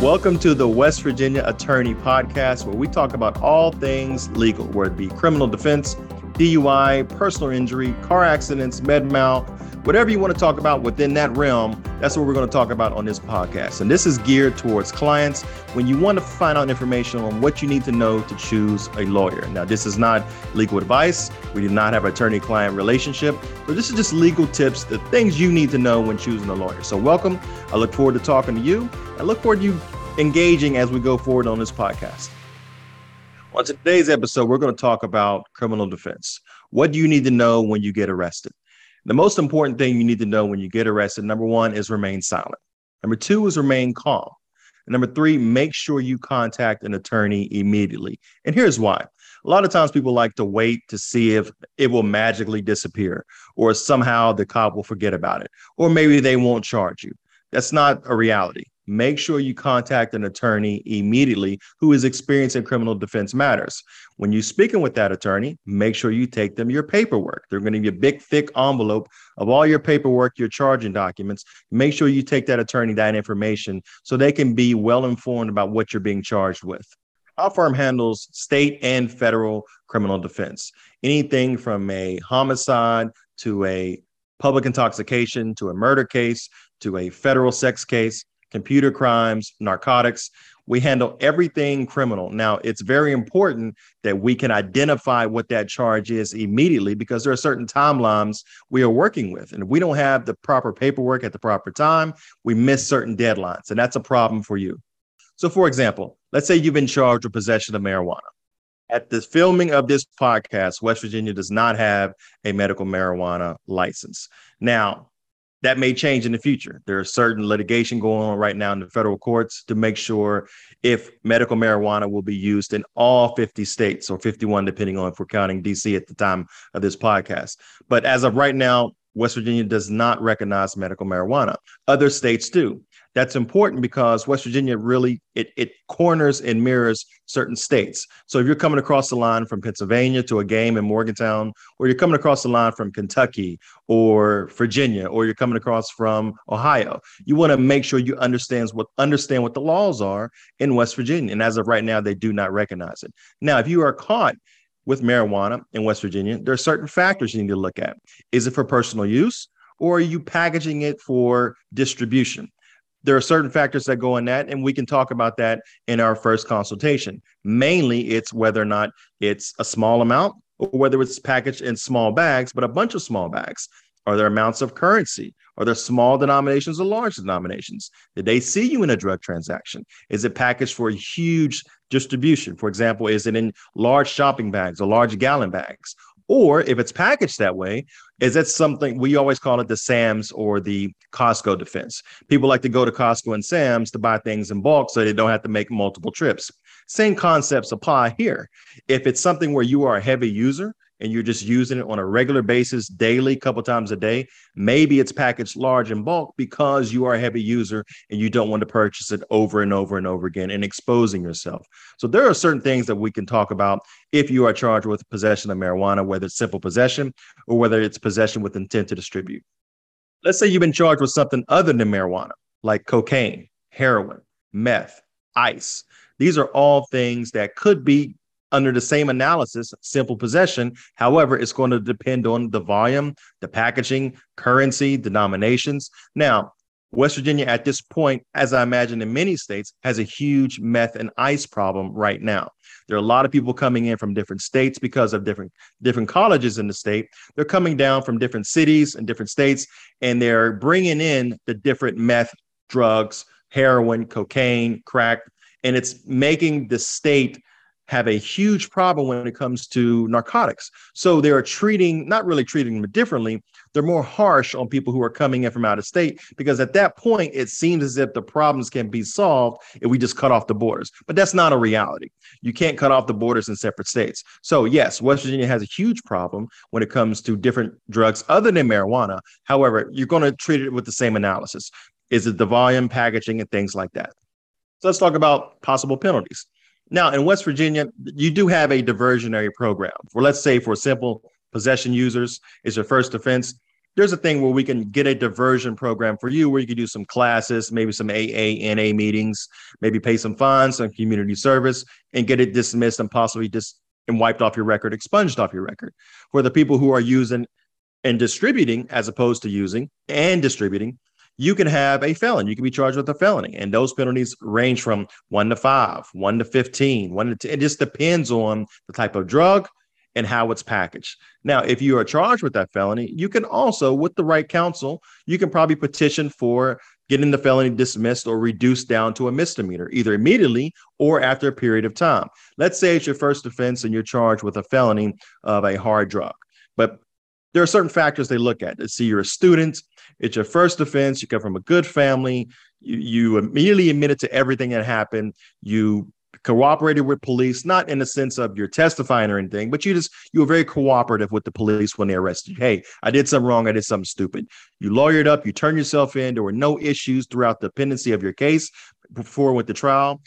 Welcome to the West Virginia Attorney Podcast, where we talk about all things legal, whether it be criminal defense, DUI, personal injury, car accidents, med mal, whatever you want to talk about within that realm, that's what we're going to talk about on this podcast. And this is geared towards clients when you want to find out information on what you need to know to choose a lawyer. Now, this is not legal advice. We do not have attorney client relationship. So, this is just legal tips, the things you need to know when choosing a lawyer. So, welcome. I look forward to talking to you. I look forward to you engaging as we go forward on this podcast. On today's episode, we're going to talk about criminal defense. What do you need to know when you get arrested? The most important thing you need to know when you get arrested, number one, is remain silent. Number two is remain calm. And number three, make sure you contact an attorney immediately. And here's why. A lot of times people like to wait to see if it will magically disappear or somehow the cop will forget about it, or maybe they won't charge you. That's not a reality make sure you contact an attorney immediately who is experienced in criminal defense matters. When you're speaking with that attorney, make sure you take them your paperwork. They're going to give you a big, thick envelope of all your paperwork, your charging documents. Make sure you take that attorney that information so they can be well informed about what you're being charged with. Our firm handles state and federal criminal defense, anything from a homicide to a public intoxication to a murder case to a federal sex case computer crimes, narcotics. We handle everything criminal. Now, it's very important that we can identify what that charge is immediately because there are certain timelines we are working with. And if we don't have the proper paperwork at the proper time, we miss certain deadlines. And that's a problem for you. So, for example, let's say you've been charged with possession of marijuana. At the filming of this podcast, West Virginia does not have a medical marijuana license. Now, that may change in the future. There is certain litigation going on right now in the federal courts to make sure if medical marijuana will be used in all 50 states or 51, depending on if we're counting DC at the time of this podcast. But as of right now, West Virginia does not recognize medical marijuana. Other states do. That's important because West Virginia really it, it corners and mirrors certain states. So if you're coming across the line from Pennsylvania to a game in Morgantown, or you're coming across the line from Kentucky or Virginia, or you're coming across from Ohio, you want to make sure you understand what understand what the laws are in West Virginia. And as of right now, they do not recognize it. Now, if you are caught with marijuana in West Virginia, there are certain factors you need to look at. Is it for personal use? Or are you packaging it for distribution? There are certain factors that go in that, and we can talk about that in our first consultation. Mainly, it's whether or not it's a small amount or whether it's packaged in small bags, but a bunch of small bags. Are there amounts of currency? Are there small denominations or large denominations? Did they see you in a drug transaction? Is it packaged for a huge distribution? For example, is it in large shopping bags or large gallon bags? Or if it's packaged that way, is that something we always call it the Sam's or the Costco defense? People like to go to Costco and Sam's to buy things in bulk so they don't have to make multiple trips. Same concepts apply here. If it's something where you are a heavy user and you're just using it on a regular basis, daily, couple times a day, maybe it's packaged large in bulk because you are a heavy user and you don't want to purchase it over and over and over again and exposing yourself. So there are certain things that we can talk about if you are charged with possession of marijuana, whether it's simple possession or whether it's possession with intent to distribute. Let's say you've been charged with something other than marijuana, like cocaine, heroin, meth, ice. These are all things that could be under the same analysis, simple possession. However, it's going to depend on the volume, the packaging, currency, denominations. Now, West Virginia at this point, as I imagine in many states, has a huge meth and ice problem right now. There are a lot of people coming in from different states because of different different colleges in the state. They're coming down from different cities and different states, and they're bringing in the different meth drugs, heroin, cocaine, crack, and it's making the state have a huge problem when it comes to narcotics. So they are treating, not really treating them differently. They're more harsh on people who are coming in from out of state because at that point, it seems as if the problems can be solved if we just cut off the borders. But that's not a reality. You can't cut off the borders in separate states. So, yes, West Virginia has a huge problem when it comes to different drugs other than marijuana. However, you're going to treat it with the same analysis. Is it the volume, packaging, and things like that? So let's talk about possible penalties. Now, in West Virginia, you do have a diversionary program. For let's say for simple possession users is your first offense. there's a thing where we can get a diversion program for you where you can do some classes, maybe some AA, NA meetings, maybe pay some fines, some community service, and get it dismissed and possibly just and wiped off your record, expunged off your record. For the people who are using and distributing as opposed to using and distributing, you can have a felon. You can be charged with a felony. And those penalties range from one to five, one to 15, one to 10. It just depends on the type of drug and how it's packaged. Now, if you are charged with that felony, you can also, with the right counsel, you can probably petition for getting the felony dismissed or reduced down to a misdemeanor, either immediately or after a period of time. Let's say it's your first offense and you're charged with a felony of a hard drug. But there are certain factors they look at. They see you're a student, it's your first offense, you come from a good family, you, you immediately admitted to everything that happened, you cooperated with police, not in the sense of you're testifying or anything, but you just you were very cooperative with the police when they arrested you. Hey, I did something wrong. I did something stupid. You lawyered up. You turned yourself in. There were no issues throughout the pendency of your case before with the trial.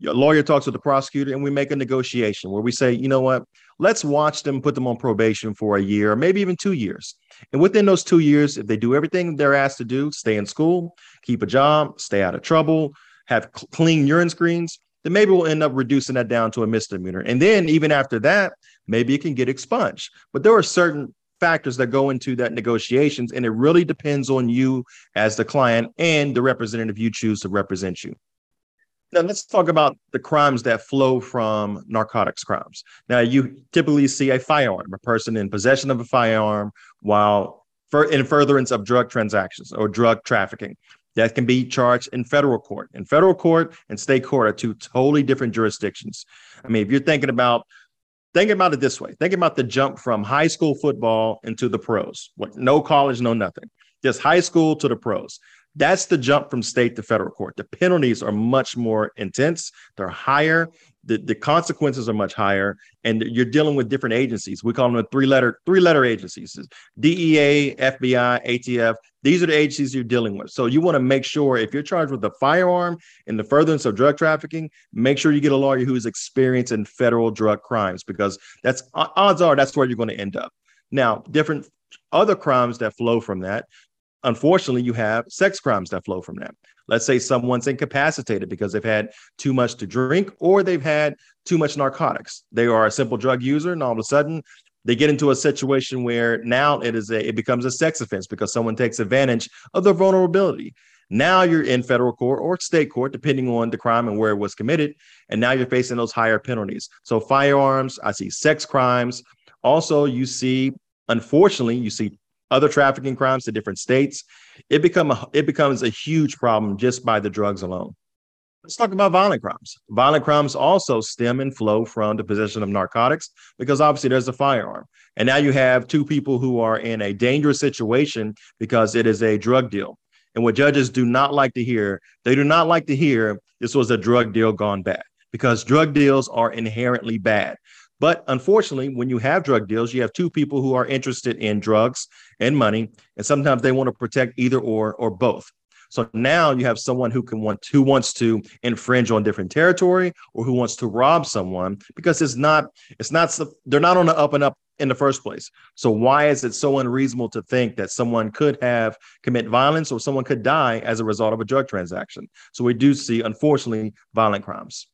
Your lawyer talks with the prosecutor, and we make a negotiation where we say, you know what? Let's watch them put them on probation for a year, or maybe even two years. And within those two years, if they do everything they're asked to do, stay in school, keep a job, stay out of trouble, have clean urine screens, then maybe we'll end up reducing that down to a misdemeanor. And then even after that, maybe it can get expunged. But there are certain factors that go into that negotiations, and it really depends on you as the client and the representative you choose to represent you. Now let's talk about the crimes that flow from narcotics crimes. Now you typically see a firearm, a person in possession of a firearm while in furtherance of drug transactions or drug trafficking that can be charged in federal court. In federal court and state court are two totally different jurisdictions. I mean, if you're thinking about think about it this way, think about the jump from high school football into the pros. What no college, no nothing. Just high school to the pros. That's the jump from state to federal court. The penalties are much more intense, they're higher, the, the consequences are much higher, and you're dealing with different agencies. We call them three letter three letter agencies: DEA, FBI, ATF. These are the agencies you're dealing with. So you want to make sure if you're charged with a firearm in the furtherance of drug trafficking, make sure you get a lawyer who is experienced in federal drug crimes because that's odds are that's where you're going to end up. Now, different other crimes that flow from that unfortunately, you have sex crimes that flow from that. Let's say someone's incapacitated because they've had too much to drink or they've had too much narcotics. They are a simple drug user, and all of a sudden, they get into a situation where now it is a it becomes a sex offense because someone takes advantage of their vulnerability. Now you're in federal court or state court, depending on the crime and where it was committed, and now you're facing those higher penalties. So firearms, I see sex crimes. Also, you see, unfortunately, you see other trafficking crimes to different states, it become a, it becomes a huge problem just by the drugs alone. Let's talk about violent crimes. Violent crimes also stem and flow from the possession of narcotics because obviously there's a firearm. And now you have two people who are in a dangerous situation because it is a drug deal. And what judges do not like to hear, they do not like to hear this was a drug deal gone bad because drug deals are inherently bad. But unfortunately, when you have drug deals, you have two people who are interested in drugs and money, and sometimes they want to protect either or or both. So now you have someone who can want who wants to infringe on different territory or who wants to rob someone because it's not it's not they're not on the up and up in the first place. So why is it so unreasonable to think that someone could have commit violence or someone could die as a result of a drug transaction? So we do see unfortunately violent crimes.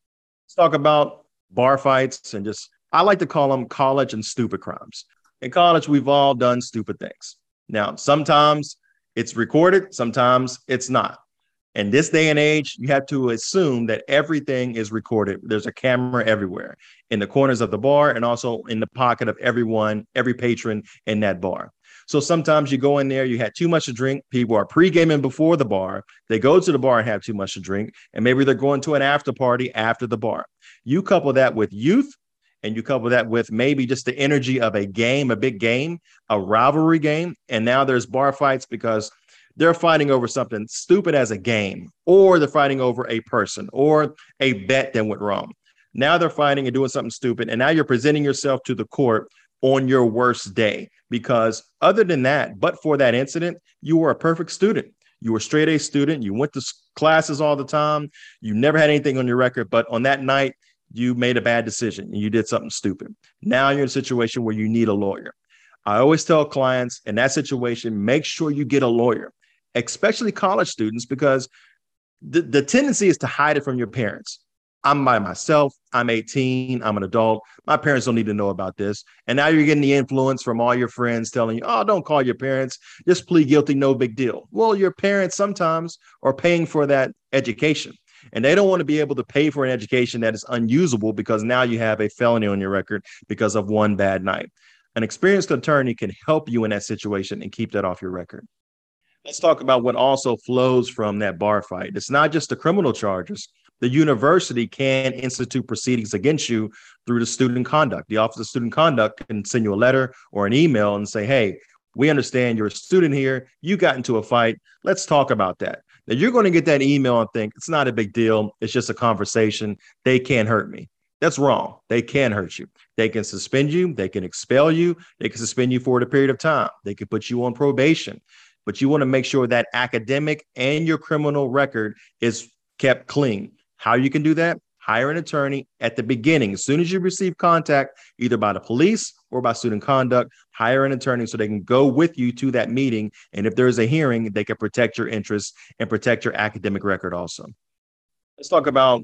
Let's talk about bar fights and just I like to call them college and stupid crimes. In college, we've all done stupid things. Now, sometimes it's recorded, sometimes it's not. In this day and age, you have to assume that everything is recorded. There's a camera everywhere in the corners of the bar and also in the pocket of everyone, every patron in that bar. So sometimes you go in there, you had too much to drink. People are pre gaming before the bar. They go to the bar and have too much to drink. And maybe they're going to an after party after the bar. You couple that with youth and you couple that with maybe just the energy of a game, a big game, a rivalry game, and now there's bar fights because they're fighting over something stupid as a game, or they're fighting over a person or a bet that went wrong. Now they're fighting and doing something stupid, and now you're presenting yourself to the court on your worst day because other than that, but for that incident, you were a perfect student. You were straight A student. You went to classes all the time. You never had anything on your record, but on that night, you made a bad decision and you did something stupid. Now you're in a situation where you need a lawyer. I always tell clients in that situation, make sure you get a lawyer, especially college students, because the, the tendency is to hide it from your parents. I'm by myself. I'm 18. I'm an adult. My parents don't need to know about this. And now you're getting the influence from all your friends telling you, oh, don't call your parents. Just plead guilty. No big deal. Well, your parents sometimes are paying for that education. And they don't want to be able to pay for an education that is unusable because now you have a felony on your record because of one bad night. An experienced attorney can help you in that situation and keep that off your record. Let's talk about what also flows from that bar fight. It's not just the criminal charges. The university can institute proceedings against you through the student conduct. The Office of Student Conduct can send you a letter or an email and say, hey, we understand you're a student here. You got into a fight. Let's talk about that. Now you're going to get that email and think it's not a big deal. It's just a conversation. They can't hurt me. That's wrong. They can hurt you. They can suspend you. They can expel you. They can suspend you for a period of time. They can put you on probation. But you want to make sure that academic and your criminal record is kept clean. How you can do that? Hire an attorney at the beginning. As soon as you receive contact, either by the police or by student conduct, hire an attorney so they can go with you to that meeting. And if there's a hearing, they can protect your interests and protect your academic record also. Let's talk about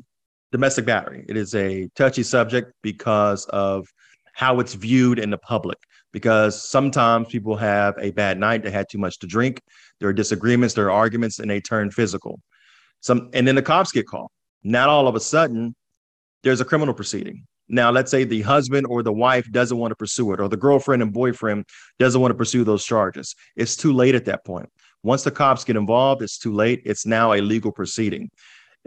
domestic battery. It is a touchy subject because of how it's viewed in the public. Because sometimes people have a bad night, they had too much to drink, there are disagreements, there are arguments, and they turn physical. Some and then the cops get called. Not all of a sudden, there's a criminal proceeding. Now, let's say the husband or the wife doesn't want to pursue it, or the girlfriend and boyfriend doesn't want to pursue those charges. It's too late at that point. Once the cops get involved, it's too late. It's now a legal proceeding.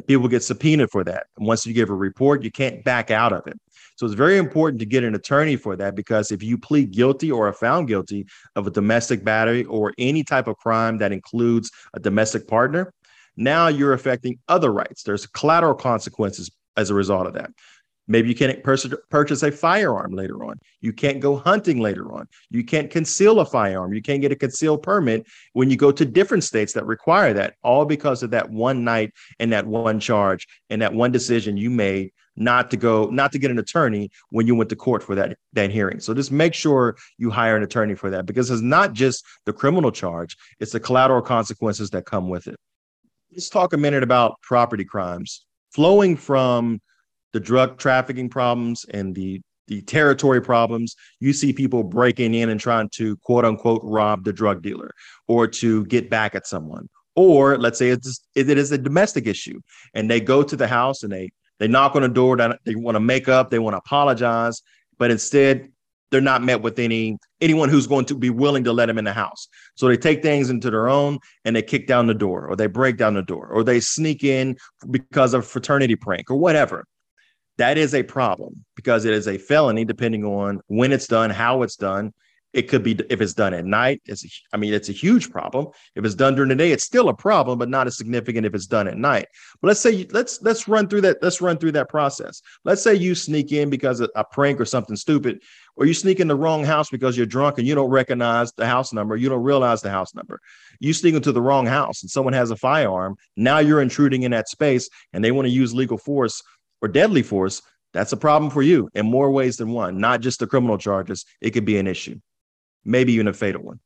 People get subpoenaed for that. And once you give a report, you can't back out of it. So it's very important to get an attorney for that because if you plead guilty or are found guilty of a domestic battery or any type of crime that includes a domestic partner, now you're affecting other rights. There's collateral consequences as a result of that. Maybe you can't purchase a firearm later on. You can't go hunting later on. You can't conceal a firearm. You can't get a concealed permit when you go to different states that require that, all because of that one night and that one charge and that one decision you made not to go, not to get an attorney when you went to court for that, that hearing. So just make sure you hire an attorney for that because it's not just the criminal charge, it's the collateral consequences that come with it. Let's talk a minute about property crimes flowing from the drug trafficking problems and the the territory problems, you see people breaking in and trying to quote unquote rob the drug dealer or to get back at someone. Or let's say it's it is a domestic issue and they go to the house and they they knock on the door, they want to make up, they want to apologize, but instead they're not met with any anyone who's going to be willing to let them in the house. So they take things into their own and they kick down the door or they break down the door or they sneak in because of fraternity prank or whatever that is a problem because it is a felony depending on when it's done, how it's done. It could be if it's done at night. It's I mean, it's a huge problem. If it's done during the day, it's still a problem, but not as significant if it's done at night. But let's say let's let's run through that. Let's run through that process. Let's say you sneak in because of a prank or something stupid, or you sneak in the wrong house because you're drunk and you don't recognize the house number. You don't realize the house number. You sneak into the wrong house and someone has a firearm. Now you're intruding in that space, and they want to use legal force or deadly force, that's a problem for you in more ways than one, not just the criminal charges. It could be an issue, maybe even a fatal one.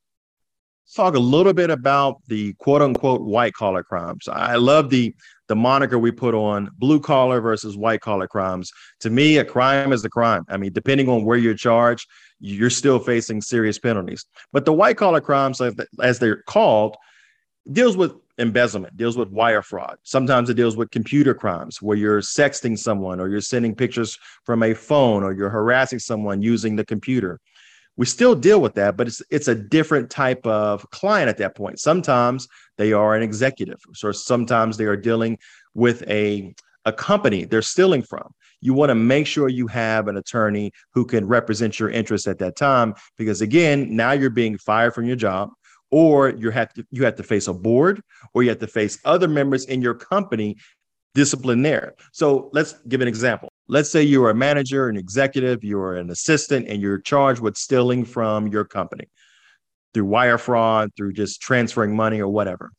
Let's talk a little bit about the quote unquote white collar crimes. I love the the moniker we put on blue collar versus white collar crimes. To me, a crime is a crime. I mean, depending on where you're charged, you're still facing serious penalties. But the white collar crimes, as they're called, deals with embezzlement, deals with wire fraud. Sometimes it deals with computer crimes where you're sexting someone or you're sending pictures from a phone or you're harassing someone using the computer. We still deal with that, but it's it's a different type of client at that point. Sometimes they are an executive, or sometimes they are dealing with a a company they're stealing from. You want to make sure you have an attorney who can represent your interests at that time because again, now you're being fired from your job or you have to you have to face a board or you have to face other members in your company discipline there. So let's give an example. Let's say you're a manager, an executive, you're an assistant, and you're charged with stealing from your company through wire fraud, through just transferring money or whatever.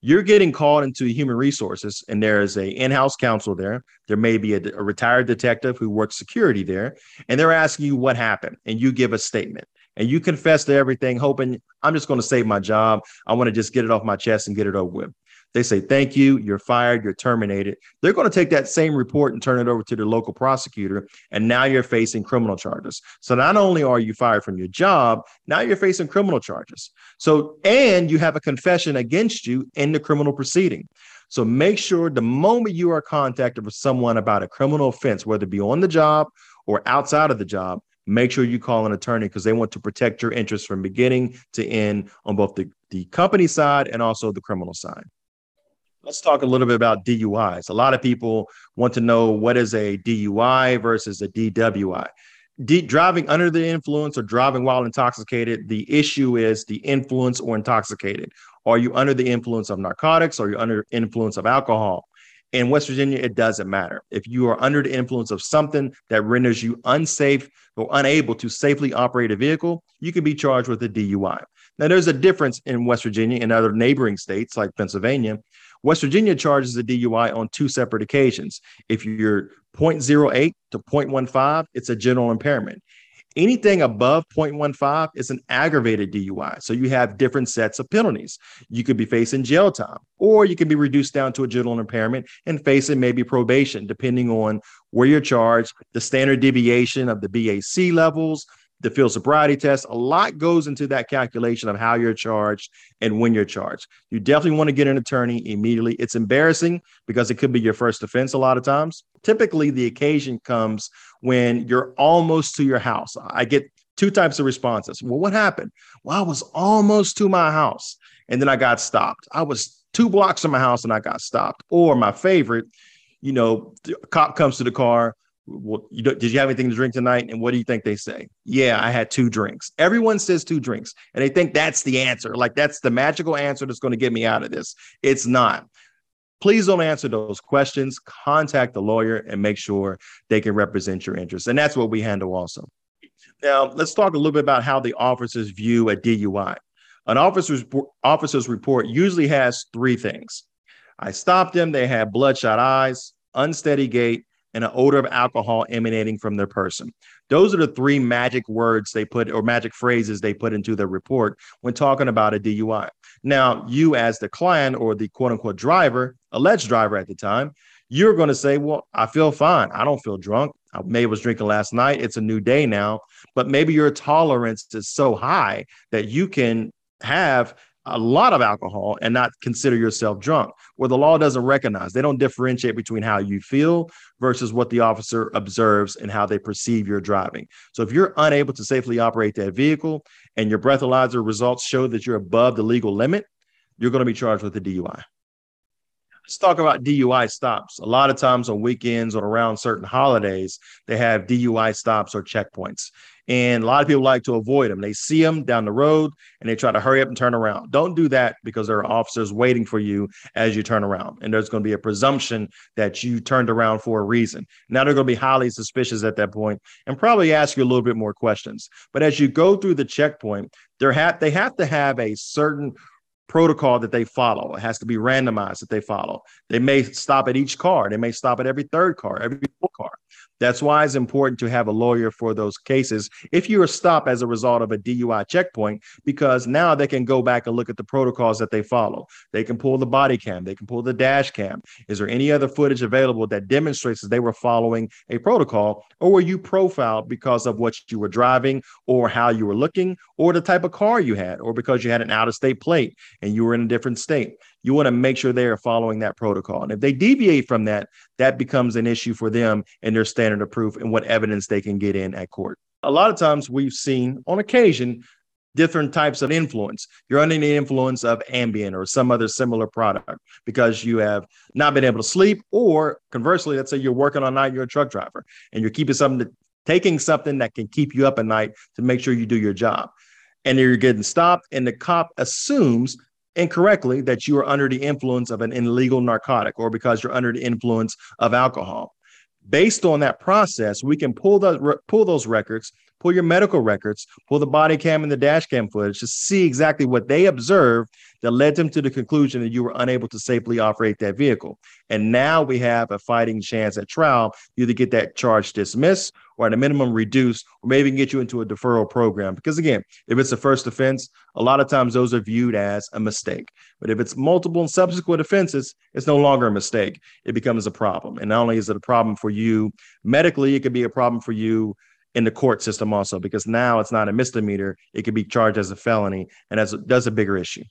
You're getting called into human resources, and there is a in-house counsel there. There may be a, a retired detective who works security there, and they're asking you what happened, and you give a statement and you confess to everything, hoping I'm just going to save my job. I want to just get it off my chest and get it over with. They say, thank you, you're fired, you're terminated. They're going to take that same report and turn it over to the local prosecutor. And now you're facing criminal charges. So not only are you fired from your job, now you're facing criminal charges. So, and you have a confession against you in the criminal proceeding. So make sure the moment you are contacted with someone about a criminal offense, whether it be on the job or outside of the job, make sure you call an attorney because they want to protect your interests from beginning to end on both the, the company side and also the criminal side. Let's talk a little bit about DUIs. A lot of people want to know what is a DUI versus a DWI. D- driving under the influence or driving while intoxicated, the issue is the influence or intoxicated. Are you under the influence of narcotics? Are you under influence of alcohol? In West Virginia, it doesn't matter. If you are under the influence of something that renders you unsafe or unable to safely operate a vehicle, you can be charged with a DUI. Now, there's a difference in West Virginia and other neighboring states like Pennsylvania. West Virginia charges a DUI on two separate occasions. If you're 0.08 to 0.15, it's a general impairment. Anything above 0.15 is an aggravated DUI. So you have different sets of penalties. You could be facing jail time, or you can be reduced down to a general impairment and facing maybe probation, depending on where you're charged, the standard deviation of the BAC levels, the field sobriety test. A lot goes into that calculation of how you're charged and when you're charged. You definitely want to get an attorney immediately. It's embarrassing because it could be your first offense a lot of times. Typically, the occasion comes when you're almost to your house. I get two types of responses. Well, what happened? Well, I was almost to my house and then I got stopped. I was two blocks from my house and I got stopped. Or my favorite, you know, cop comes to the car well, you did you have anything to drink tonight? And what do you think they say? Yeah, I had two drinks. Everyone says two drinks, and they think that's the answer. Like that's the magical answer that's going to get me out of this. It's not. Please don't answer those questions. Contact the lawyer and make sure they can represent your interests. And that's what we handle also. Now, let's talk a little bit about how the officers view a DUI. An officer's officer's report usually has three things. I stopped them. They had bloodshot eyes, unsteady gait, and an odor of alcohol emanating from their person. Those are the three magic words they put or magic phrases they put into the report when talking about a DUI. Now, you as the client or the quote unquote driver, alleged driver at the time, you're going to say, Well, I feel fine. I don't feel drunk. I maybe was drinking last night. It's a new day now. But maybe your tolerance is so high that you can have a lot of alcohol and not consider yourself drunk, where the law doesn't recognize. They don't differentiate between how you feel versus what the officer observes and how they perceive your driving. So if you're unable to safely operate that vehicle and your breathalyzer results show that you're above the legal limit, you're going to be charged with a DUI. Let's talk about DUI stops. A lot of times on weekends or around certain holidays, they have DUI stops or checkpoints. And a lot of people like to avoid them. They see them down the road and they try to hurry up and turn around. Don't do that because there are officers waiting for you as you turn around. And there's going to be a presumption that you turned around for a reason. Now they're going to be highly suspicious at that point and probably ask you a little bit more questions. But as you go through the checkpoint, they have they have to have a certain protocol that they follow. It has to be randomized that they follow. They may stop at each car. They may stop at every third car, every fourth car. That's why it's important to have a lawyer for those cases. If you are stopped as a result of a DUI checkpoint, because now they can go back and look at the protocols that they follow. They can pull the body cam, they can pull the dash cam. Is there any other footage available that demonstrates that they were following a protocol, or were you profiled because of what you were driving, or how you were looking, or the type of car you had, or because you had an out of state plate and you were in a different state? You want to make sure they are following that protocol. And if they deviate from that, that becomes an issue for them and their standard of proof and what evidence they can get in at court. A lot of times we've seen on occasion different types of influence. You're under the influence of Ambien or some other similar product because you have not been able to sleep, or conversely, let's say you're working all night, you're a truck driver, and you're keeping something, taking something that can keep you up at night to make sure you do your job. And you're getting stopped, and the cop assumes incorrectly that you are under the influence of an illegal narcotic or because you're under the influence of alcohol. Based on that process, we can pull those pull those records, pull your medical records, pull the body cam and the dash cam footage to see exactly what they observed that led them to the conclusion that you were unable to safely operate that vehicle. And now we have a fighting chance at trial, you either get that charge dismissed or at a minimum reduced, or maybe get you into a deferral program. Because again, if it's a first offense, a lot of times those are viewed as a mistake. But if it's multiple and subsequent offenses, it's no longer a mistake. It becomes a problem. And not only is it a problem for you medically, it could be a problem for you in the court system also, because now it's not a misdemeanor. It could be charged as a felony, and that's, that's a bigger issue.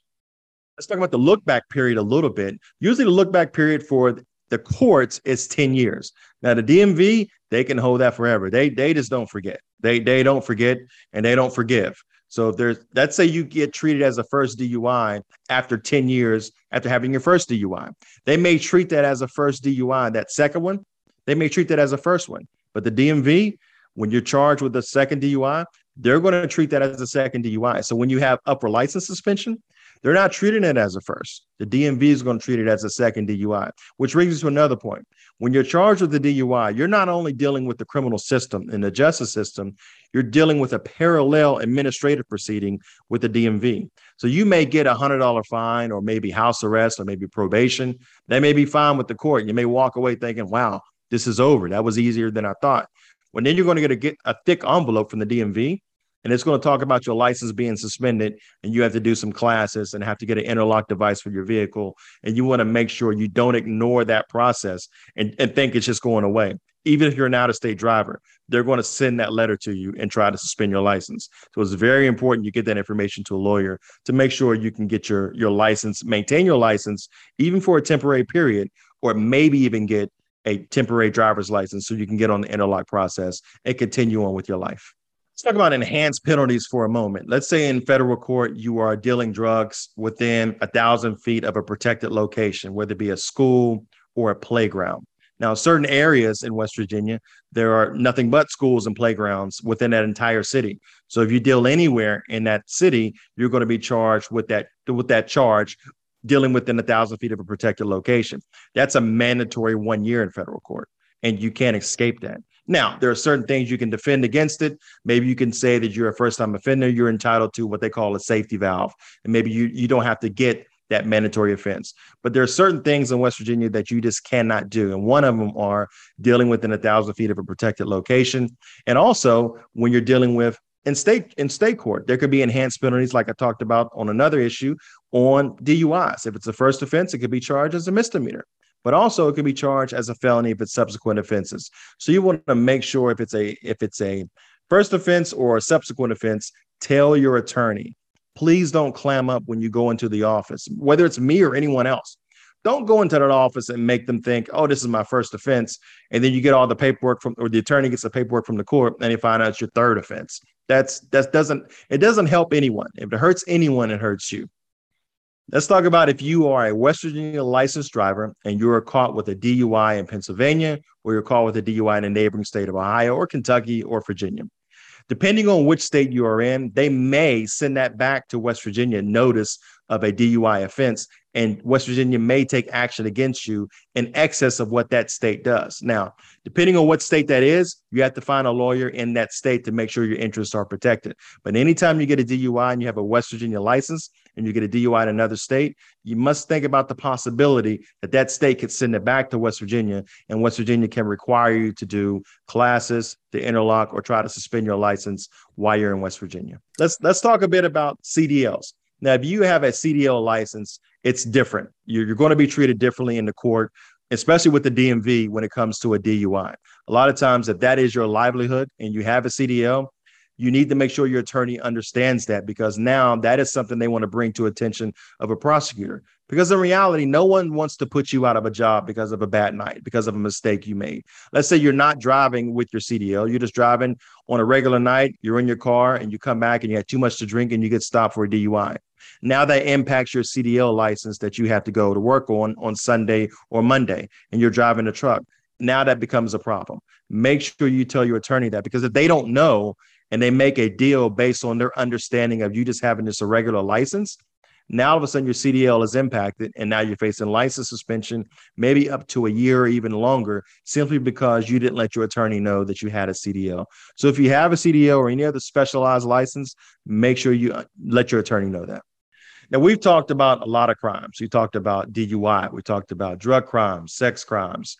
Let's talk about the look back period a little bit. Usually, the look back period for the courts is 10 years. Now, the DMV, they can hold that forever. They they just don't forget. They they don't forget and they don't forgive. So if there's let's say you get treated as a first DUI after 10 years after having your first DUI. They may treat that as a first DUI. That second one, they may treat that as a first one. But the DMV, when you're charged with a second DUI, they're going to treat that as a second DUI. So when you have upper license suspension, they're not treating it as a first. The DMV is going to treat it as a second DUI, which brings us to another point. When you're charged with the DUI, you're not only dealing with the criminal system and the justice system, you're dealing with a parallel administrative proceeding with the DMV. So you may get a hundred dollar fine or maybe house arrest or maybe probation. They may be fine with the court. You may walk away thinking, wow, this is over. That was easier than I thought. When then you're going to get a, get a thick envelope from the DMV and it's going to talk about your license being suspended and you have to do some classes and have to get an interlock device for your vehicle and you want to make sure you don't ignore that process and, and think it's just going away. Even if you're an out-of-state driver they're going to send that letter to you and try to suspend your license. So it's very important you get that information to a lawyer to make sure you can get your your license maintain your license even for a temporary period or maybe even get a temporary driver's license so you can get on the interlock process and continue on with your life Let's talk about enhanced penalties for a moment. Let's say in federal court, you are dealing drugs within a thousand feet of a protected location, whether it be a school or a playground. Now, certain areas in West Virginia, there are nothing but schools and playgrounds within that entire city. So if you deal anywhere in that city, you're going to be charged with that with that charge dealing within a thousand feet of a protected location. That's a mandatory one year in federal court, and you can't escape that. Now, there are certain things you can defend against it. Maybe you can say that you're a first time offender, you're entitled to what they call a safety valve. And maybe you, you don't have to get that mandatory offense. But there are certain things in West Virginia that you just cannot do. And one of them are dealing within a thousand feet of a protected location. And also when you're dealing with in state in state court, there could be enhanced penalties, like I talked about on another issue on DUIs. If it's a first offense, it could be charged as a misdemeanor but also it could be charged as a felony if it's subsequent offenses. So you want to make sure if it's a if it's a first offense or a subsequent offense, tell your attorney. Please don't clam up when you go into the office, whether it's me or anyone else. Don't go into that office and make them think, oh, this is my first offense. And then you get all the paperwork from, or the attorney gets the paperwork from the court and they find out it's your third offense. That's, that doesn't, it doesn't help anyone. If it hurts anyone, it hurts you. Let's talk about if you are a West Virginia licensed driver and you are caught with a DUI in Pennsylvania, or you're caught with a DUI in a neighboring state of Ohio or Kentucky or Virginia. Depending on which state you are in, they may send that back to West Virginia notice of a DUI offense, and West Virginia may take action against you in excess of what that state does. Now, depending on what state that is, you have to find a lawyer in that state to make sure your interests are protected. But anytime you get a DUI and you have a West Virginia license, and you get a DUI in another state, you must think about the possibility that that state could send it back to West Virginia, and West Virginia can require you to do classes, to interlock, or try to suspend your license while you're in West Virginia. Let's let's talk a bit about CDLs. Now, if you have a CDL license, it's different. You're, you're going to be treated differently in the court, especially with the DMV when it comes to a DUI. A lot of times, if that is your livelihood and you have a CDL, you need to make sure your attorney understands that because now that is something they want to bring to attention of a prosecutor because in reality no one wants to put you out of a job because of a bad night because of a mistake you made let's say you're not driving with your cdl you're just driving on a regular night you're in your car and you come back and you had too much to drink and you get stopped for a dui now that impacts your cdl license that you have to go to work on on sunday or monday and you're driving a truck. Now that becomes a problem. Make sure you tell your attorney that because if they don't know and they make a deal based on their understanding of you just having this irregular license, Now, all of a sudden, your CDL is impacted, and now you're facing license suspension, maybe up to a year or even longer, simply because you didn't let your attorney know that you had a CDL. So, if you have a CDL or any other specialized license, make sure you uh, let your attorney know that. Now, we've talked about a lot of crimes. We talked about DUI, we talked about drug crimes, sex crimes,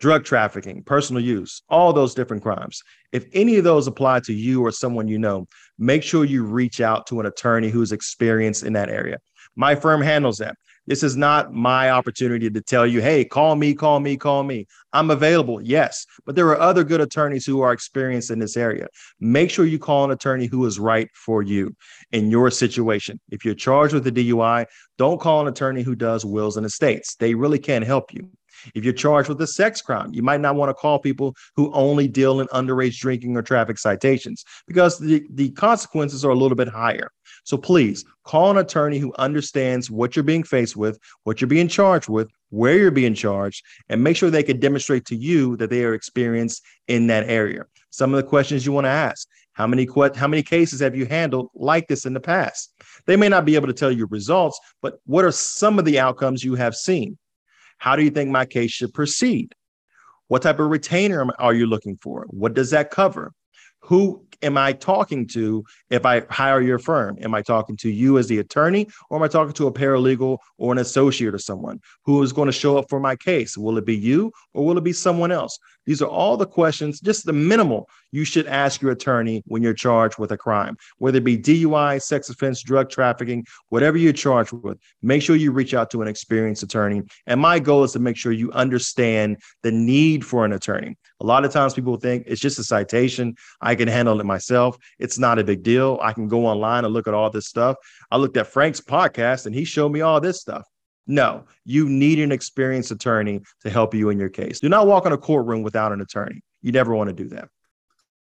drug trafficking, personal use, all those different crimes. If any of those apply to you or someone you know, make sure you reach out to an attorney who's experienced in that area. My firm handles that. This is not my opportunity to tell you, hey, call me, call me, call me. I'm available, yes, but there are other good attorneys who are experienced in this area. Make sure you call an attorney who is right for you in your situation. If you're charged with a DUI, don't call an attorney who does wills and estates. They really can't help you. If you're charged with a sex crime, you might not want to call people who only deal in underage drinking or traffic citations because the, the consequences are a little bit higher. So please call an attorney who understands what you're being faced with, what you're being charged with, where you're being charged, and make sure they can demonstrate to you that they are experienced in that area. Some of the questions you want to ask how many how many cases have you handled like this in the past? They may not be able to tell you results, but what are some of the outcomes you have seen? How do you think my case should proceed? What type of retainer are you looking for? What does that cover? Who am I talking to if I hire your firm? Am I talking to you as the attorney, or am I talking to a paralegal or an associate or someone who is going to show up for my case? Will it be you or will it be someone else? These are all the questions, just the minimal you should ask your attorney when you're charged with a crime, whether it be DUI, sex offense, drug trafficking, whatever you're charged with. Make sure you reach out to an experienced attorney. And my goal is to make sure you understand the need for an attorney. A lot of times people think it's just a citation. I can handle it myself. It's not a big deal. I can go online and look at all this stuff. I looked at Frank's podcast and he showed me all this stuff. No, you need an experienced attorney to help you in your case. Do not walk in a courtroom without an attorney. You never want to do that.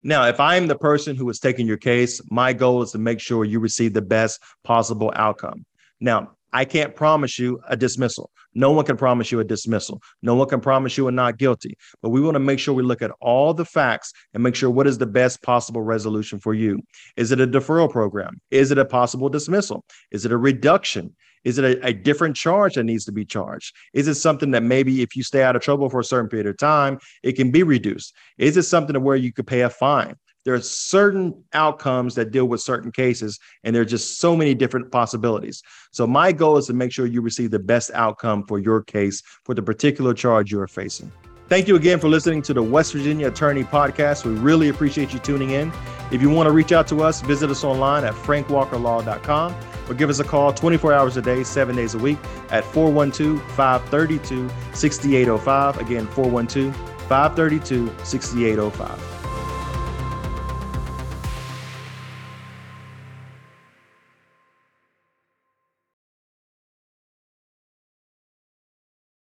Now, if I'm the person who is taking your case, my goal is to make sure you receive the best possible outcome. Now, I can't promise you a dismissal. No one can promise you a dismissal. No one can promise you a not guilty. But we want to make sure we look at all the facts and make sure what is the best possible resolution for you. Is it a deferral program? Is it a possible dismissal? Is it a reduction? Is it a, a, different charge that needs to be charged? Is it something that maybe if you stay out of trouble for a certain period of time, it can be reduced? Is it something where you could pay a fine? There are certain outcomes that deal with certain cases, and there are just so many different possibilities. So, my goal is to make sure you receive the best outcome for your case for the particular charge you are facing. Thank you again for listening to the West Virginia Attorney Podcast. We really appreciate you tuning in. If you want to reach out to us, visit us online at frankwalkerlaw.com or give us a call 24 hours a day, seven days a week at 412 532 6805. Again, 412 532 6805.